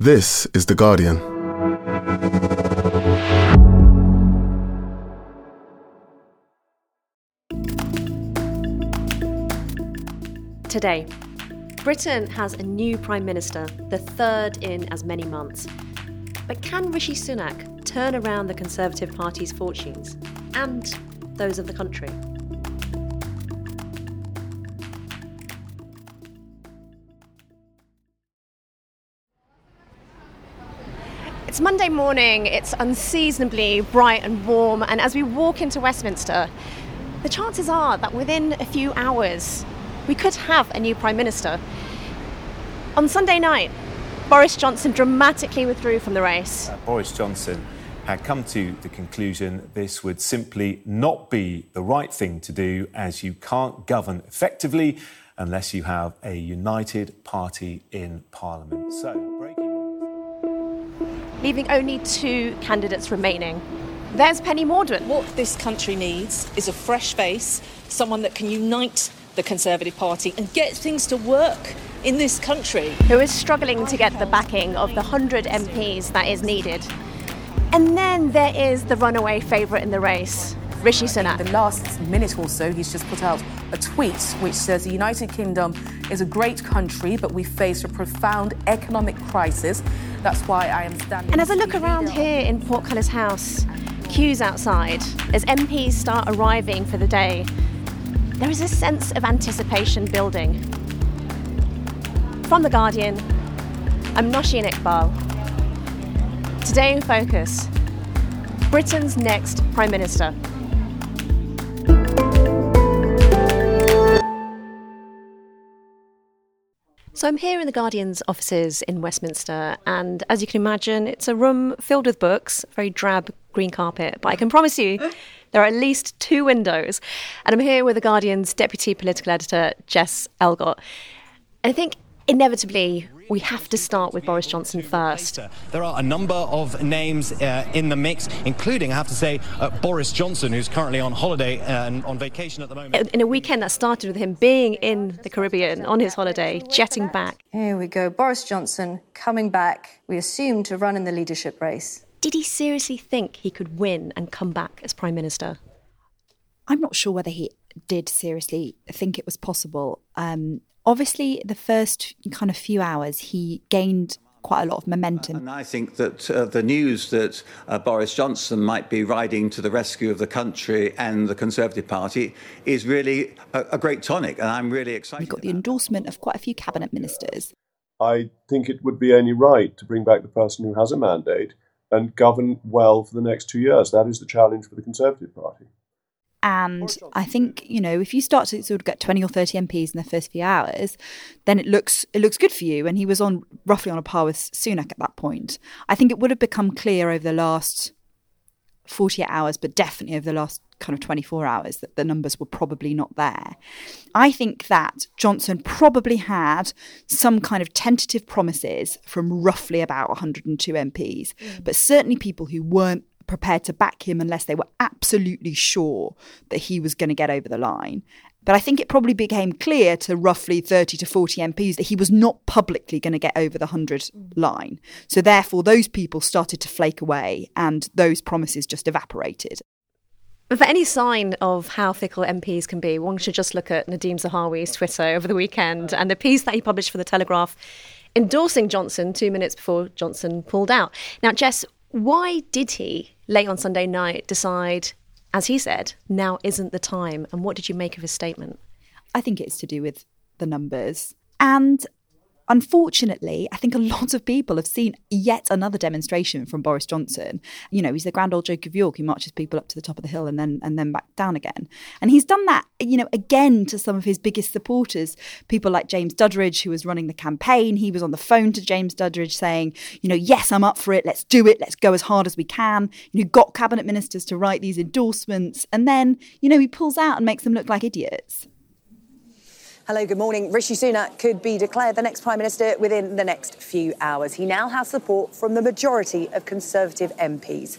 This is The Guardian. Today, Britain has a new Prime Minister, the third in as many months. But can Rishi Sunak turn around the Conservative Party's fortunes and those of the country? It's Monday morning, it's unseasonably bright and warm, and as we walk into Westminster, the chances are that within a few hours we could have a new Prime Minister. On Sunday night, Boris Johnson dramatically withdrew from the race. Uh, Boris Johnson had come to the conclusion this would simply not be the right thing to do as you can't govern effectively unless you have a united party in Parliament. So, leaving only two candidates remaining. There's Penny Mordaunt. What this country needs is a fresh face, someone that can unite the Conservative Party and get things to work in this country. Who is struggling to get the backing of the 100 MPs that is needed. And then there is the runaway favourite in the race, Rishi Sunak. The last minute or so, he's just put out a tweet which says the United Kingdom is a great country, but we face a profound economic crisis. That's why I am standing. And as I look around here in Portcullis House, queues outside, as MPs start arriving for the day, there is a sense of anticipation building. From The Guardian, I'm Nosheen Iqbal. Today in Focus, Britain's next Prime Minister. So I'm here in the Guardian's offices in Westminster, and as you can imagine, it's a room filled with books, very drab green carpet. But I can promise you, there are at least two windows. And I'm here with the Guardian's deputy political editor, Jess Elgot. And I think inevitably we have to start with Boris Johnson first. There are a number of names uh, in the mix, including, I have to say, uh, Boris Johnson, who's currently on holiday and on vacation at the moment. In a weekend that started with him being in the Caribbean on his holiday, jetting back. Here we go. Boris Johnson coming back, we assume, to run in the leadership race. Did he seriously think he could win and come back as Prime Minister? I'm not sure whether he did seriously think it was possible. Um, obviously, the first kind of few hours, he gained quite a lot of momentum. And I think that uh, the news that uh, Boris Johnson might be riding to the rescue of the country and the Conservative Party is really a, a great tonic, and I'm really excited. He got the endorsement of quite a few cabinet ministers. I think it would be only right to bring back the person who has a mandate and govern well for the next two years. That is the challenge for the Conservative Party. And I think you know if you start to sort of get twenty or thirty MPs in the first few hours, then it looks it looks good for you. And he was on roughly on a par with Sunak at that point. I think it would have become clear over the last forty hours, but definitely over the last kind of 24 hours that the numbers were probably not there. I think that Johnson probably had some kind of tentative promises from roughly about 102 MPs, mm. but certainly people who weren't prepared to back him unless they were absolutely sure that he was going to get over the line. But I think it probably became clear to roughly 30 to 40 MPs that he was not publicly going to get over the 100 line. So therefore, those people started to flake away and those promises just evaporated. But for any sign of how fickle MPs can be, one should just look at Nadhim Zahawi's Twitter over the weekend and the piece that he published for The Telegraph endorsing Johnson two minutes before Johnson pulled out. Now, Jess, why did he, late on Sunday night, decide, as he said, now isn't the time? And what did you make of his statement? I think it's to do with the numbers. And Unfortunately, I think a lot of people have seen yet another demonstration from Boris Johnson. You know, he's the grand old Duke of York who marches people up to the top of the hill and then and then back down again. And he's done that, you know, again to some of his biggest supporters, people like James Duddridge, who was running the campaign. He was on the phone to James Duddridge saying, you know, yes, I'm up for it. Let's do it. Let's go as hard as we can. You got cabinet ministers to write these endorsements, and then, you know, he pulls out and makes them look like idiots. Hello, good morning. Rishi Sunak could be declared the next Prime Minister within the next few hours. He now has support from the majority of Conservative MPs.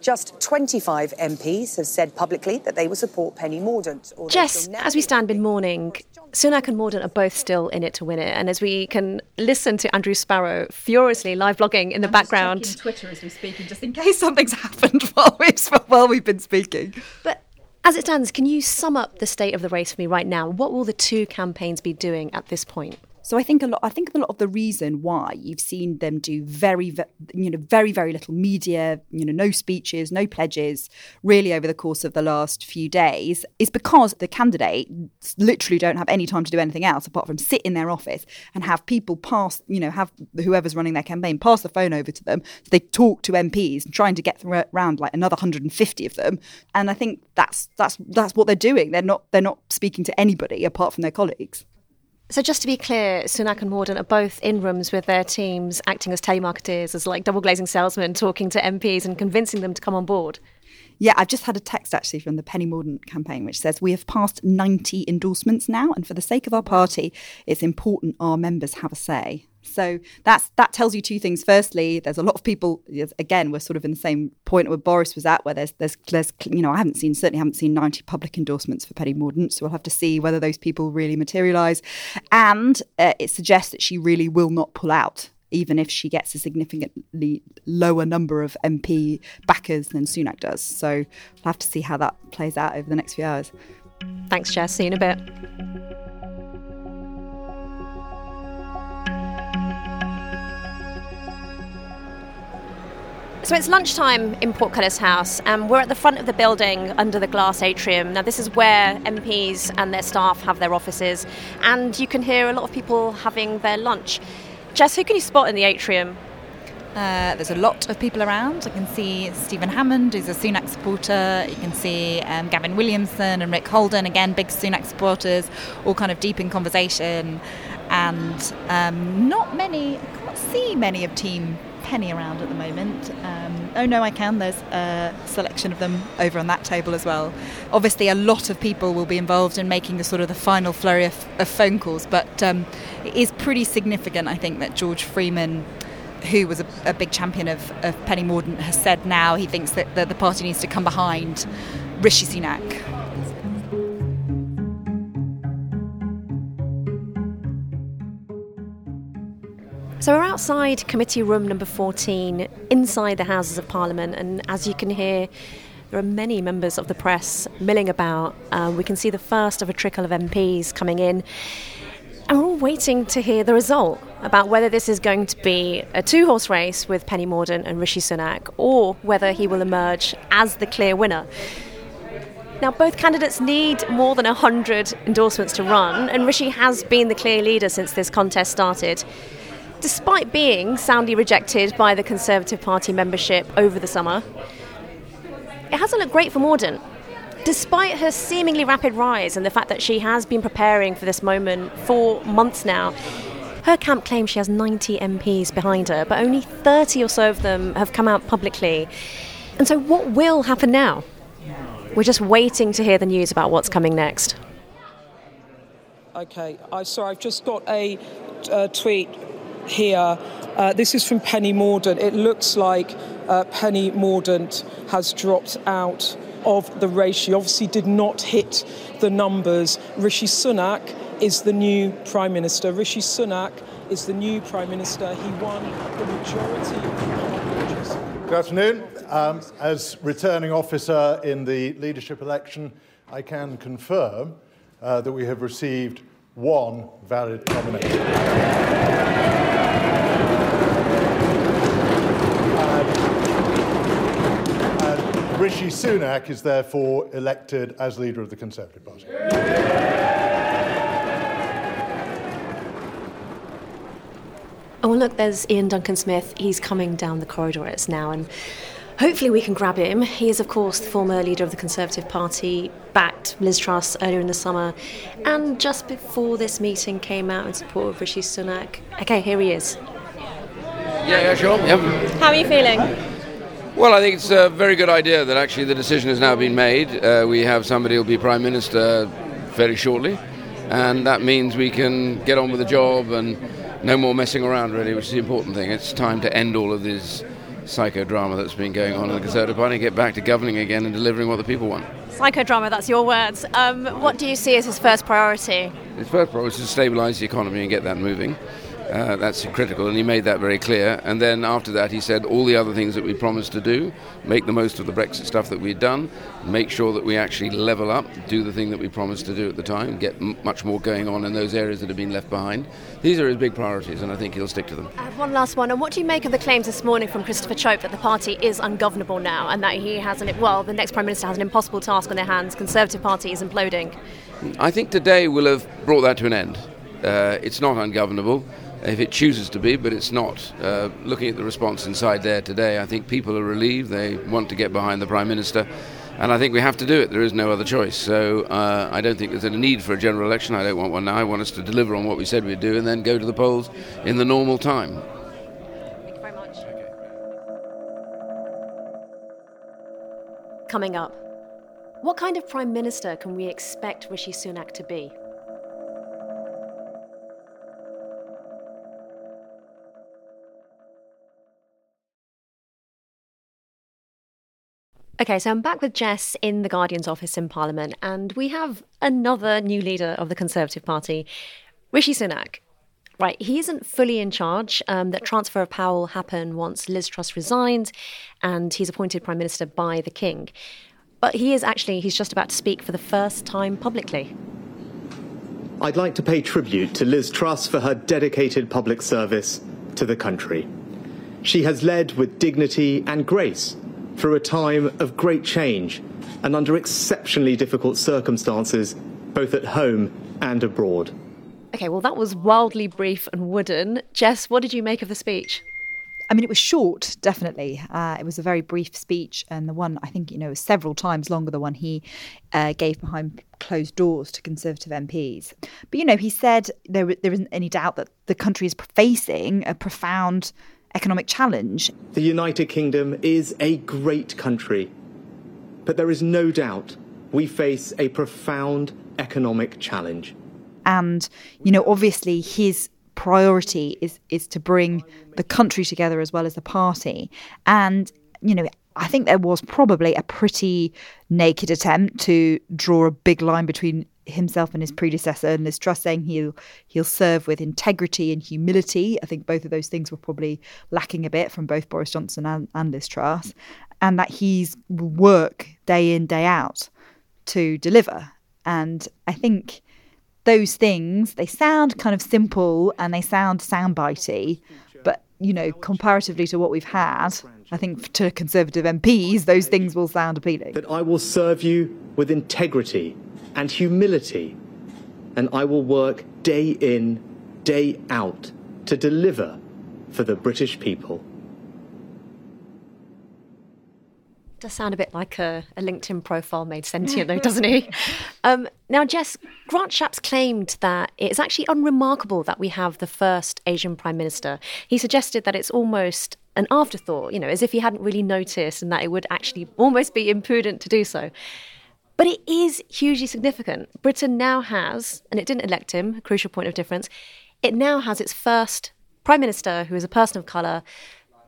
Just 25 MPs have said publicly that they will support Penny Mordaunt. Jess, as we stand mid morning, Sunak and Mordaunt are both still in it to win it. And as we can listen to Andrew Sparrow furiously live blogging in the I'm background. Just Twitter as we're speaking, just in case something's happened while we've, while we've been speaking. But as it stands, can you sum up the state of the race for me right now? What will the two campaigns be doing at this point? So I think a lot. I think a lot of the reason why you've seen them do very, you know, very, very little media, you know, no speeches, no pledges, really over the course of the last few days, is because the candidates literally don't have any time to do anything else apart from sit in their office and have people pass, you know, have whoever's running their campaign pass the phone over to them. So they talk to MPs trying to get around like another 150 of them. And I think that's that's that's what they're doing. They're not they're not speaking to anybody apart from their colleagues. So just to be clear, Sunak and Mordaunt are both in rooms with their teams, acting as telemarketers, as like double glazing salesmen, talking to MPs and convincing them to come on board. Yeah, I've just had a text actually from the Penny Mordaunt campaign, which says we have passed 90 endorsements now, and for the sake of our party, it's important our members have a say. So that's that tells you two things. Firstly, there's a lot of people. Again, we're sort of in the same point where Boris was at, where there's there's there's you know I haven't seen certainly haven't seen 90 public endorsements for Penny Mordaunt. So we'll have to see whether those people really materialise. And uh, it suggests that she really will not pull out. Even if she gets a significantly lower number of MP backers than Sunak does. So we'll have to see how that plays out over the next few hours. Thanks, Jess. See you in a bit. So it's lunchtime in Portcullis House, and we're at the front of the building under the glass atrium. Now, this is where MPs and their staff have their offices, and you can hear a lot of people having their lunch. Jess, who can you spot in the atrium? Uh, there's a lot of people around. I can see Stephen Hammond, who's a Sunak supporter. You can see um, Gavin Williamson and Rick Holden, again, big Sunak supporters, all kind of deep in conversation. And um, not many, I can't see many of Team Penny around at the moment. Um, oh no, I can. There's a selection of them over on that table as well. Obviously, a lot of people will be involved in making the sort of the final flurry of, of phone calls, but um, it is pretty significant, I think, that George Freeman who was a, a, big champion of, of Penny Mordaunt, has said now he thinks that the, the party needs to come behind Rishi Sunak. So we're outside committee room number 14, inside the Houses of Parliament, and as you can hear, there are many members of the press milling about. Um, we can see the first of a trickle of MPs coming in. And we're all waiting to hear the result about whether this is going to be a two horse race with Penny Mordaunt and Rishi Sunak or whether he will emerge as the clear winner. Now, both candidates need more than 100 endorsements to run, and Rishi has been the clear leader since this contest started despite being soundly rejected by the Conservative Party membership over the summer. It hasn't looked great for Mordaunt. Despite her seemingly rapid rise and the fact that she has been preparing for this moment for months now, her camp claims she has 90 MPs behind her, but only 30 or so of them have come out publicly. And so, what will happen now? We're just waiting to hear the news about what's coming next. Okay, I sorry, I've just got a tweet here. Uh, this is from Penny Mordaunt. It looks like uh, Penny Mordaunt has dropped out of the race. She obviously did not hit the numbers. Rishi Sunak is the new Prime Minister. Rishi Sunak is the new Prime Minister. He won the majority of the Good afternoon. Um, as returning officer in the leadership election, I can confirm uh, that we have received one valid nomination. Rishi Sunak is therefore elected as leader of the Conservative Party. Oh, well, look, there's Iain Duncan Smith. He's coming down the corridor at us now, and hopefully we can grab him. He is, of course, the former leader of the Conservative Party, backed Liz Truss earlier in the summer, and just before this meeting came out in support of Rishi Sunak. Okay, here he is. Yeah, yeah, sure. Yep. How are you feeling? Well, I think it's a very good idea that actually the decision has now been made. Uh, we have somebody who will be Prime Minister very shortly, and that means we can get on with the job and no more messing around, really, which is the important thing. It's time to end all of these psychodrama that's been going on in the Conservative Party and get back to governing again and delivering what the people want. Psychodrama, that's your words. Um, what do you see as his first priority? His first priority is to stabilise the economy and get that moving. Uh, that's critical, and he made that very clear. And then after that, he said all the other things that we promised to do, make the most of the Brexit stuff that we'd done, make sure that we actually level up, do the thing that we promised to do at the time, get m- much more going on in those areas that have been left behind. These are his big priorities, and I think he'll stick to them. One last one. And what do you make of the claims this morning from Christopher Chope that the party is ungovernable now, and that he has an well, the next prime minister has an impossible task on their hands? Conservative Party is imploding. I think today will have brought that to an end. Uh, it's not ungovernable if it chooses to be, but it's not. Uh, looking at the response inside there today, I think people are relieved. They want to get behind the Prime Minister. And I think we have to do it. There is no other choice. So uh, I don't think there's a need for a general election. I don't want one now. I want us to deliver on what we said we'd do and then go to the polls in the normal time. Thank you very much. Coming up, what kind of Prime Minister can we expect Rishi Sunak to be? Okay, so I'm back with Jess in the Guardian's office in Parliament, and we have another new leader of the Conservative Party, Rishi Sunak. Right, he isn't fully in charge. Um, that transfer of power will happen once Liz Truss resigns, and he's appointed Prime Minister by the King. But he is actually, he's just about to speak for the first time publicly. I'd like to pay tribute to Liz Truss for her dedicated public service to the country. She has led with dignity and grace through a time of great change and under exceptionally difficult circumstances, both at home and abroad. Okay, well, that was wildly brief and wooden. Jess, what did you make of the speech? I mean, it was short, definitely. Uh, it was a very brief speech, and the one I think you know was several times longer. Than the one he uh, gave behind closed doors to Conservative MPs. But you know, he said there there isn't any doubt that the country is facing a profound economic challenge. The United Kingdom is a great country, but there is no doubt we face a profound economic challenge. And, you know, obviously his priority is is to bring the country together as well as the party. And, you know, I think there was probably a pretty naked attempt to draw a big line between himself and his predecessor and Liz Truss saying he'll he'll serve with integrity and humility. I think both of those things were probably lacking a bit from both Boris Johnson and, and Liz Truss, and that he's work day in day out to deliver. And I think those things they sound kind of simple and they sound soundbitey, but you know comparatively to what we've had, I think to Conservative MPs those things will sound appealing. That I will serve you with integrity and humility, and I will work day in, day out to deliver for the British people. Does sound a bit like a, a LinkedIn profile made sentient, though, doesn't he? Um, now, Jess, Grant Shapps claimed that it's actually unremarkable that we have the first Asian Prime Minister. He suggested that it's almost an afterthought, you know, as if he hadn't really noticed and that it would actually almost be imprudent to do so. But it is hugely significant. Britain now has, and it didn't elect him, a crucial point of difference, it now has its first Prime Minister who is a person of colour,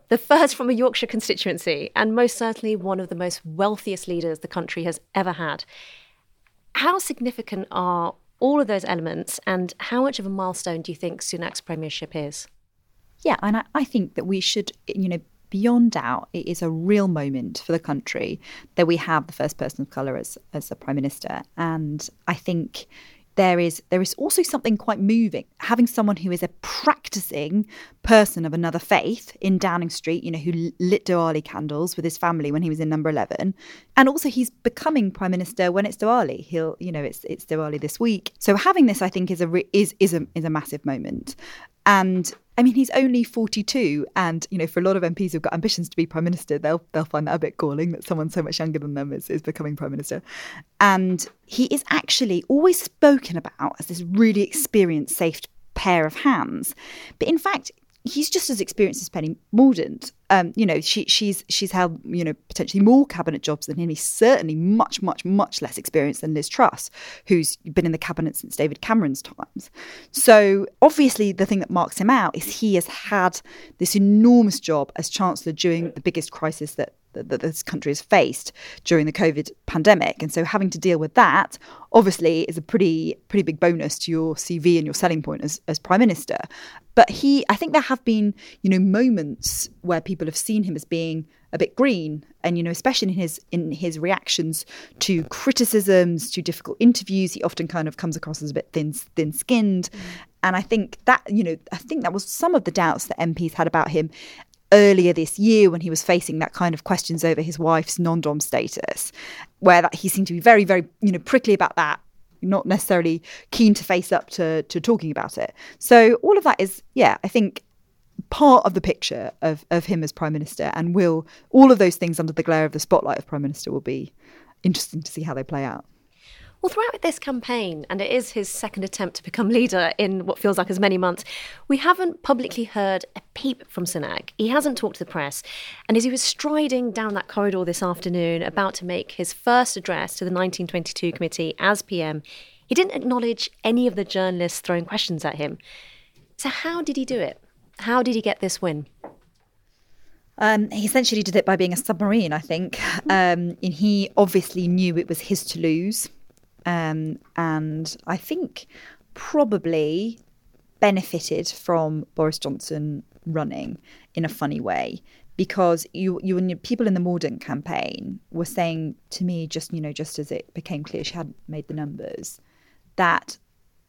the first from a Yorkshire constituency, and most certainly one of the most wealthiest leaders the country has ever had. How significant are all of those elements, and how much of a milestone do you think Sunak's premiership is? Yeah, and I, I think that we should, you know, beyond doubt, it is a real moment for the country that we have the first person of colour as, as a prime minister. And I think there is there is also something quite moving having someone who is a practicing person of another faith in Downing Street, you know, who lit Diwali candles with his family when he was in Number Eleven, and also he's becoming prime minister when it's Diwali. He'll, you know, it's it's Diwali this week, so having this, I think, is a is is a is a massive moment, and I mean, he's only 42, and you know, for a lot of MPs who've got ambitions to be prime minister, they'll they'll find that a bit galling that someone so much younger than them is, is becoming prime minister. And he is actually always spoken about as this really experienced, safe pair of hands. But in fact, he's just as experienced as Penny Mordaunt. Um, you know, she, she's she's held you know potentially more cabinet jobs than him. He's certainly much, much, much less experienced than Liz Truss, who's been in the cabinet since David Cameron's times. So obviously, the thing that marks him out is he has had this enormous job as chancellor during the biggest crisis that that, that this country has faced during the COVID pandemic. And so having to deal with that obviously is a pretty pretty big bonus to your CV and your selling point as, as prime minister. But he, I think there have been, you know, moments where people have seen him as being a bit green, and you know, especially in his in his reactions to criticisms, to difficult interviews, he often kind of comes across as a bit thin thin skinned. Mm. And I think that, you know, I think that was some of the doubts that MPs had about him earlier this year when he was facing that kind of questions over his wife's non-dom status, where that he seemed to be very, very, you know, prickly about that, not necessarily keen to face up to to talking about it. So all of that is, yeah, I think part of the picture of of him as prime minister, and will all of those things under the glare of the spotlight of prime minister will be interesting to see how they play out. Well, throughout this campaign, and it is his second attempt to become leader in what feels like as many months, we haven't publicly heard a peep from Sunak. He hasn't talked to the press. And as he was striding down that corridor this afternoon, about to make his first address to the 1922 committee as PM, he didn't acknowledge any of the journalists throwing questions at him. So, how did he do it? How did he get this win? Um, he essentially did it by being a submarine, I think. Um, and he obviously knew it was his to lose. Um, and I think probably benefited from Boris Johnson running in a funny way because you you and people in the Mordaunt campaign were saying to me just you know just as it became clear she hadn't made the numbers that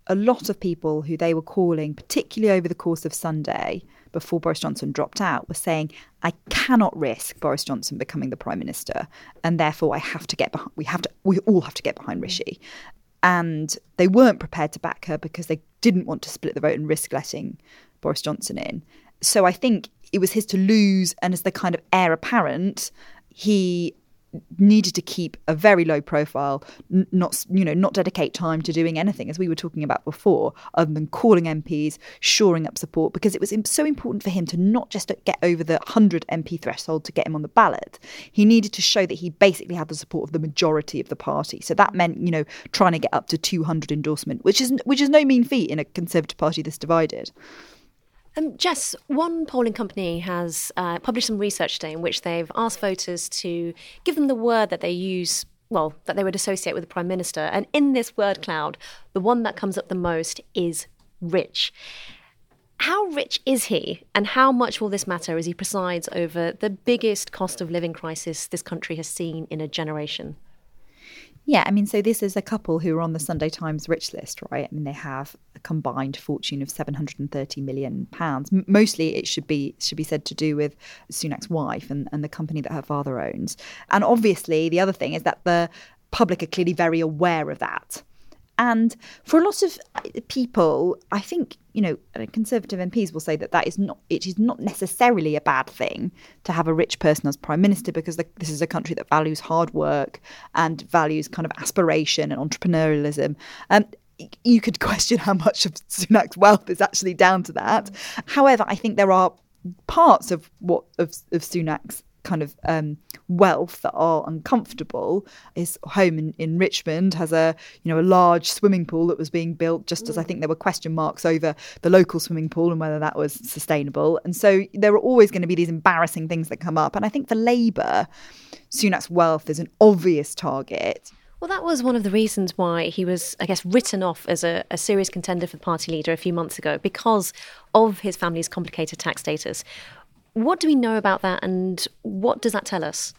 a lot of people who they were calling particularly over the course of Sunday before Boris Johnson dropped out were saying, I cannot risk Boris Johnson becoming the prime minister, and therefore I have to get behind. We have to. We all have to get behind mm. Rishi. And they weren't prepared to back her because they didn't want to split the vote and risk letting Boris Johnson in. So I think it was his to lose, and as the kind of heir apparent, he needed to keep a very low profile, not you know not dedicate time to doing anything as we were talking about before, other than calling MPs, shoring up support, because it was so important for him to not just get over the hundred MP threshold to get him on the ballot. He needed to show that he basically had the support of the majority of the party. So that meant you know trying to get up to 200 endorsement, which is which is no mean feat in a Conservative Party this divided. Um, Jess, one polling company has uh, published some research today in which they've asked voters to give them the word that they use, well, that they would associate with the Prime Minister. And in this word cloud, the one that comes up the most is rich. How rich is he, and how much will this matter as he presides over the biggest cost of living crisis this country has seen in a generation? Yeah, I mean, so this is a couple who are on the Sunday Times rich list, right? I mean, they have a combined fortune of 730 million pounds. Mostly, it should be should be said to do with Sunak's wife and, and the company that her father owns. And obviously, the other thing is that the public are clearly very aware of that. And for a lot of people, I think you know, Conservative MPs will say that that is not it is not necessarily a bad thing to have a rich person as prime minister because the, this is a country that values hard work and values kind of aspiration and entrepreneurialism. Um, you could question how much of Sunak's wealth is actually down to that. However, I think there are parts of what of, of Sunak's kind of um, wealth that are uncomfortable. His home in, in Richmond has a you know a large swimming pool that was being built just as I think there were question marks over the local swimming pool and whether that was sustainable. And so there are always going to be these embarrassing things that come up. And I think for Labour, Sunak's wealth is an obvious target. Well, that was one of the reasons why he was, I guess, written off as a, a, serious contender for the party leader a few months ago because of his family's complicated tax status. What do we know about that and what does that tell us?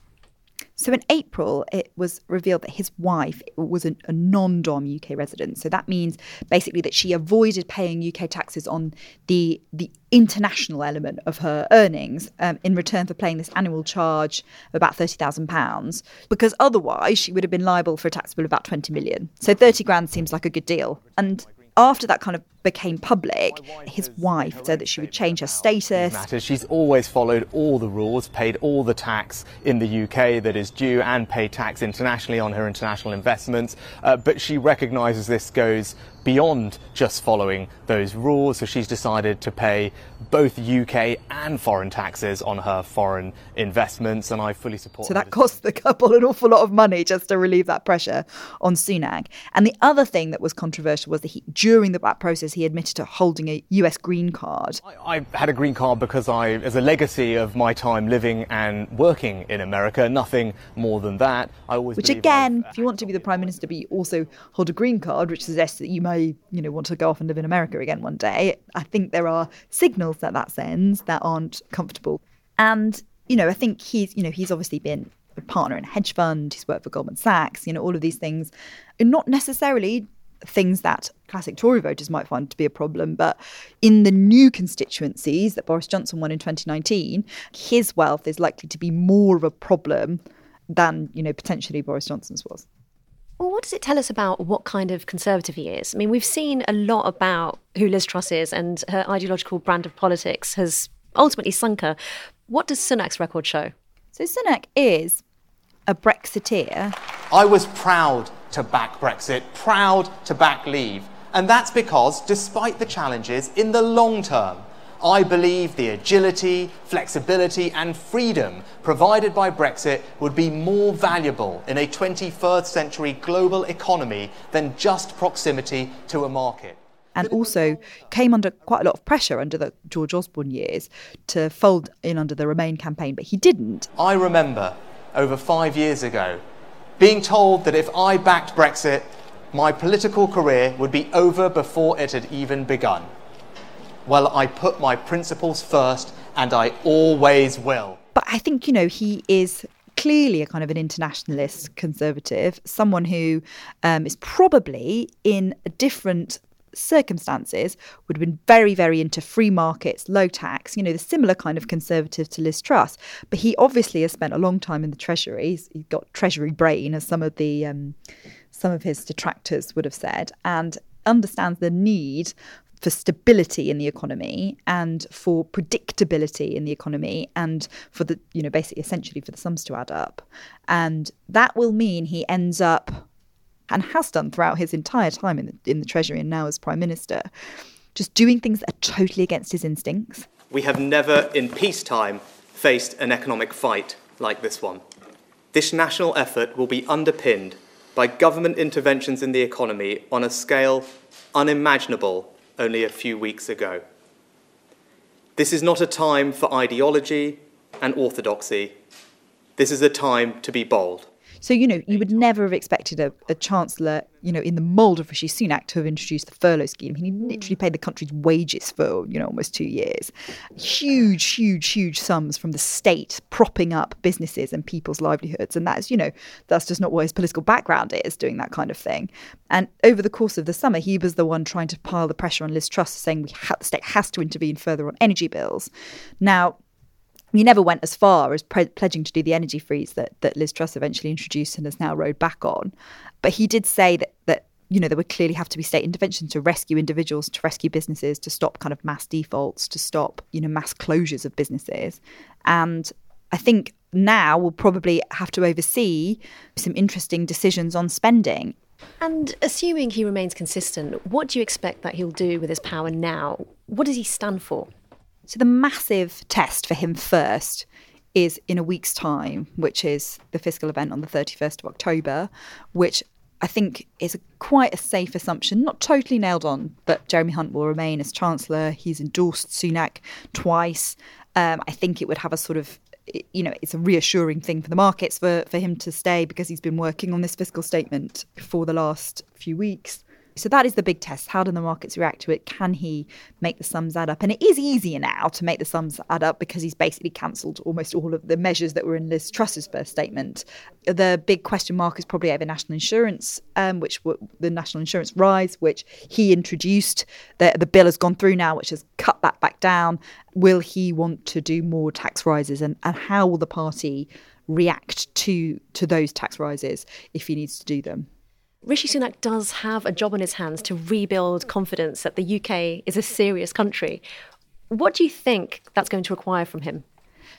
So in April, it was revealed that his wife was a, a non dom UK resident. So that means basically that she avoided paying UK taxes on the, the international element of her earnings um, in return for paying this annual charge of about £30,000, because otherwise she would have been liable for a tax bill of about 20 million. So 30 grand seems like a good deal. And after that kind of became public, his wife said that she would change her status. She's always followed all the rules, paid all the tax in the UK that is due, and paid tax internationally on her international investments. Uh, but she recognises this goes beyond just following those rules. So she's decided to pay both UK and foreign taxes on her foreign investments, and I fully support. That. So that cost the couple an awful lot of money just to relieve that pressure on Sunak. And the other thing that was controversial was that he, during the, that process, he admitted to holding a US green card. I, I had a green card because I, as a legacy of my time living and working in America, nothing more than that. I always which again, if you want to be the prime minister, but you also hold a green card, which suggests that you may, you know, want to go off and live in America again one day. I think there are signals that that sends that aren't comfortable. And you know, I think he's, you know, he's obviously been a partner in a hedge fund. He's worked for Goldman Sachs. You know, all of these things are not necessarily things that classic Tory voters might find to be a problem. But in the new constituencies that Boris Johnson won in 2019, his wealth is likely to be more of a problem than, you know, potentially Boris Johnson's was. Well, what does it tell us about what kind of conservative he is? I mean, we've seen a lot about who Liz Truss is, and her ideological brand of politics has ultimately sunk her. What does Sunak's record show? So Sunak is a Brexiteer. I was proud to back Brexit, proud to back leave. And that's because, despite the challenges, in the long term, I believe the agility, flexibility, and freedom provided by Brexit would be more valuable in a 21st century global economy than just proximity to a market and also came under quite a lot of pressure under the George Osborne years to fold in under the Remain campaign, but he didn't. I remember over five years ago being told that if I backed Brexit, my political career would be over before it had even begun. Well, I put my principles first, and I always will. But I think, you know, he is clearly a kind of an internationalist conservative, someone who um, is probably in a different circumstances would have been very, very into free markets, low tax, you know, the similar kind of conservative to Liz Truss. But he obviously has spent a long time in the Treasury. He's, he's got Treasury brain, as some of the um, some of his detractors would have said, and understands the need for stability in the economy and for predictability in the economy and for the you know basically essentially for the sums to add up and that will mean he ends up and has done throughout his entire time in the, in the Treasury and now as Prime Minister, just doing things that are totally against his instincts. We have never in peacetime faced an economic fight like this one. This national effort will be underpinned by government interventions in the economy on a scale unimaginable only a few weeks ago. This is not a time for ideology and orthodoxy. This is a time to be bold. So, you know, you would never have expected a, a chancellor, you know, in the mould of Rishi Sunak to have introduced the furlough scheme. He hmm. literally paid the country's wages for, you know, almost two years. Huge, huge, huge sums from the state propping up businesses and people's livelihoods. And that's, you know, that's just not what his political background is, doing that kind of thing. And over the course of the summer, he was the one trying to pile the pressure on Liz Truss, saying we ha- the state has to intervene further on energy bills. Now, he never went as far as pre- pledging to do the energy freeze that, that Liz Truss eventually introduced and has now rode back on. But he did say that, that you know, there would clearly have to be state intervention to rescue individuals, to rescue businesses, to stop kind of mass defaults, to stop, you know, mass closures of businesses. And I think now we'll probably have to oversee some interesting decisions on spending. And assuming he remains consistent, what do you expect that he'll do with his power now? What does he stand for? So the massive test for him first is in a week's time, which is the fiscal event on the 31st of October, which I think is a, quite a safe assumption, not totally nailed on, but Jeremy Hunt will remain as Chancellor. He's endorsed Sunak twice. Um, I think it would have a sort of you know, it's a reassuring thing for the markets for, for him to stay because he's been working on this fiscal statement for the last few weeks. So that is the big test. How do the markets react to it? Can he make the sums add up? And it is easier now to make the sums add up because he's basically cancelled almost all of the measures that were in Liz Truss's first statement. The big question mark is probably over national insurance, um, which w- the national insurance rise, which he introduced. The, the bill has gone through now, which has cut that back down. Will he want to do more tax rises? And, and how will the party react to to those tax rises if he needs to do them? Rishi Sunak does have a job on his hands to rebuild confidence that the UK is a serious country. What do you think that's going to require from him?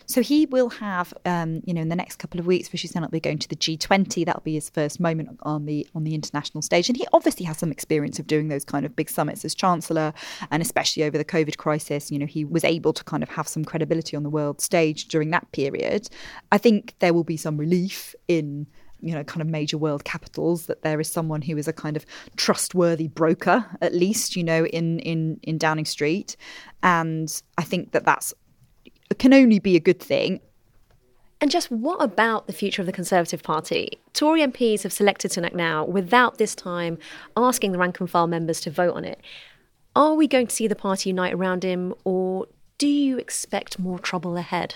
So he will have, um, you know, in the next couple of weeks, Rishi Sunak will be going to the G20. That'll be his first moment on the on the international stage, and he obviously has some experience of doing those kind of big summits as chancellor, and especially over the COVID crisis. You know, he was able to kind of have some credibility on the world stage during that period. I think there will be some relief in you know kind of major world capitals that there is someone who is a kind of trustworthy broker at least you know in in in Downing Street and I think that that's can only be a good thing and just what about the future of the Conservative Party? Tory MPs have selected Sunak now without this time asking the rank and file members to vote on it. Are we going to see the party unite around him, or do you expect more trouble ahead?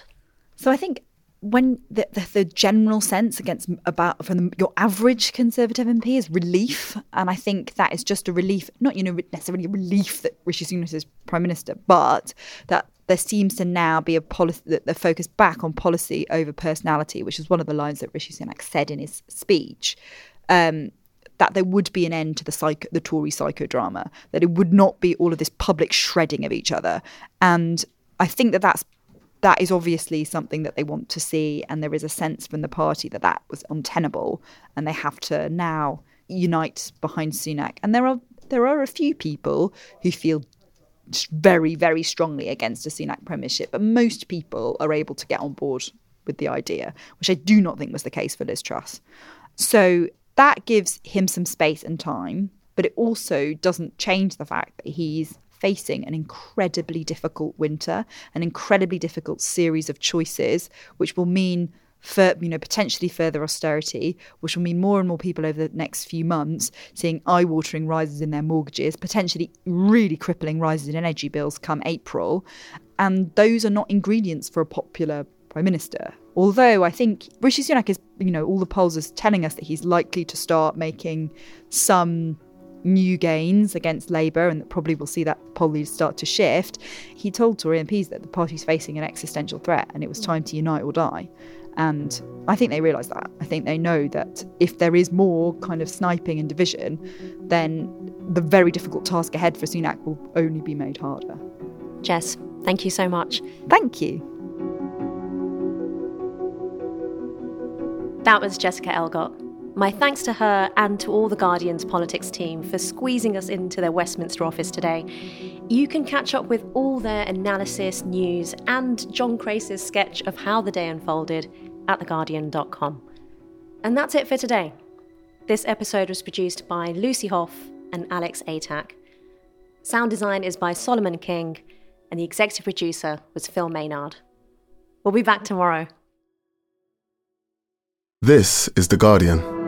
So I think when the, the, the, general sense against about from the, your average conservative MP is relief, and I think that is just a relief, not you know necessarily a relief that Rishi Sunak is prime minister, but that there seems to now be a policy that the focus back on policy over personality, which is one of the lines that Rishi Sunak said in his speech. Um, that there would be an end to the the Tory psychodrama, that it would not be all of this public shredding of each other, and I think that that's that is obviously something that they want to see, and there is a sense from the party that that was untenable, and they have to now unite behind Sunak. And there are there are a few people who feel very very strongly against a Sunak premiership, but most people are able to get on board with the idea, which I do not think was the case for Liz Truss. So that gives him some space and time, but it also doesn't change the fact that he's facing an incredibly difficult winter, an incredibly difficult series of choices, which will mean for you know potentially further austerity, which will mean more and more people over the next few months seeing eye-watering rises in their mortgages, potentially really crippling rises in energy bills come April, and those are not ingredients for a popular prime minister. Although I think Rishi Sunak is, you know, all the polls are telling us that he's likely to start making some new gains against Labour and that probably we'll see that poll lead start to shift, he told Tory MPs that the party's facing an existential threat and it was time to unite or die. And I think they realise that. I think they know that if there is more kind of sniping and division, then the very difficult task ahead for Sunak will only be made harder. Jess, thank you so much. Thank you. That was Jessica Elgot. My thanks to her and to all the Guardian's politics team for squeezing us into their Westminster office today. You can catch up with all their analysis, news, and John Crace's sketch of how the day unfolded at theguardian.com. And that's it for today. This episode was produced by Lucy Hough and Alex Atack. Sound design is by Solomon King, and the executive producer was Phil Maynard. We'll be back tomorrow. This is The Guardian.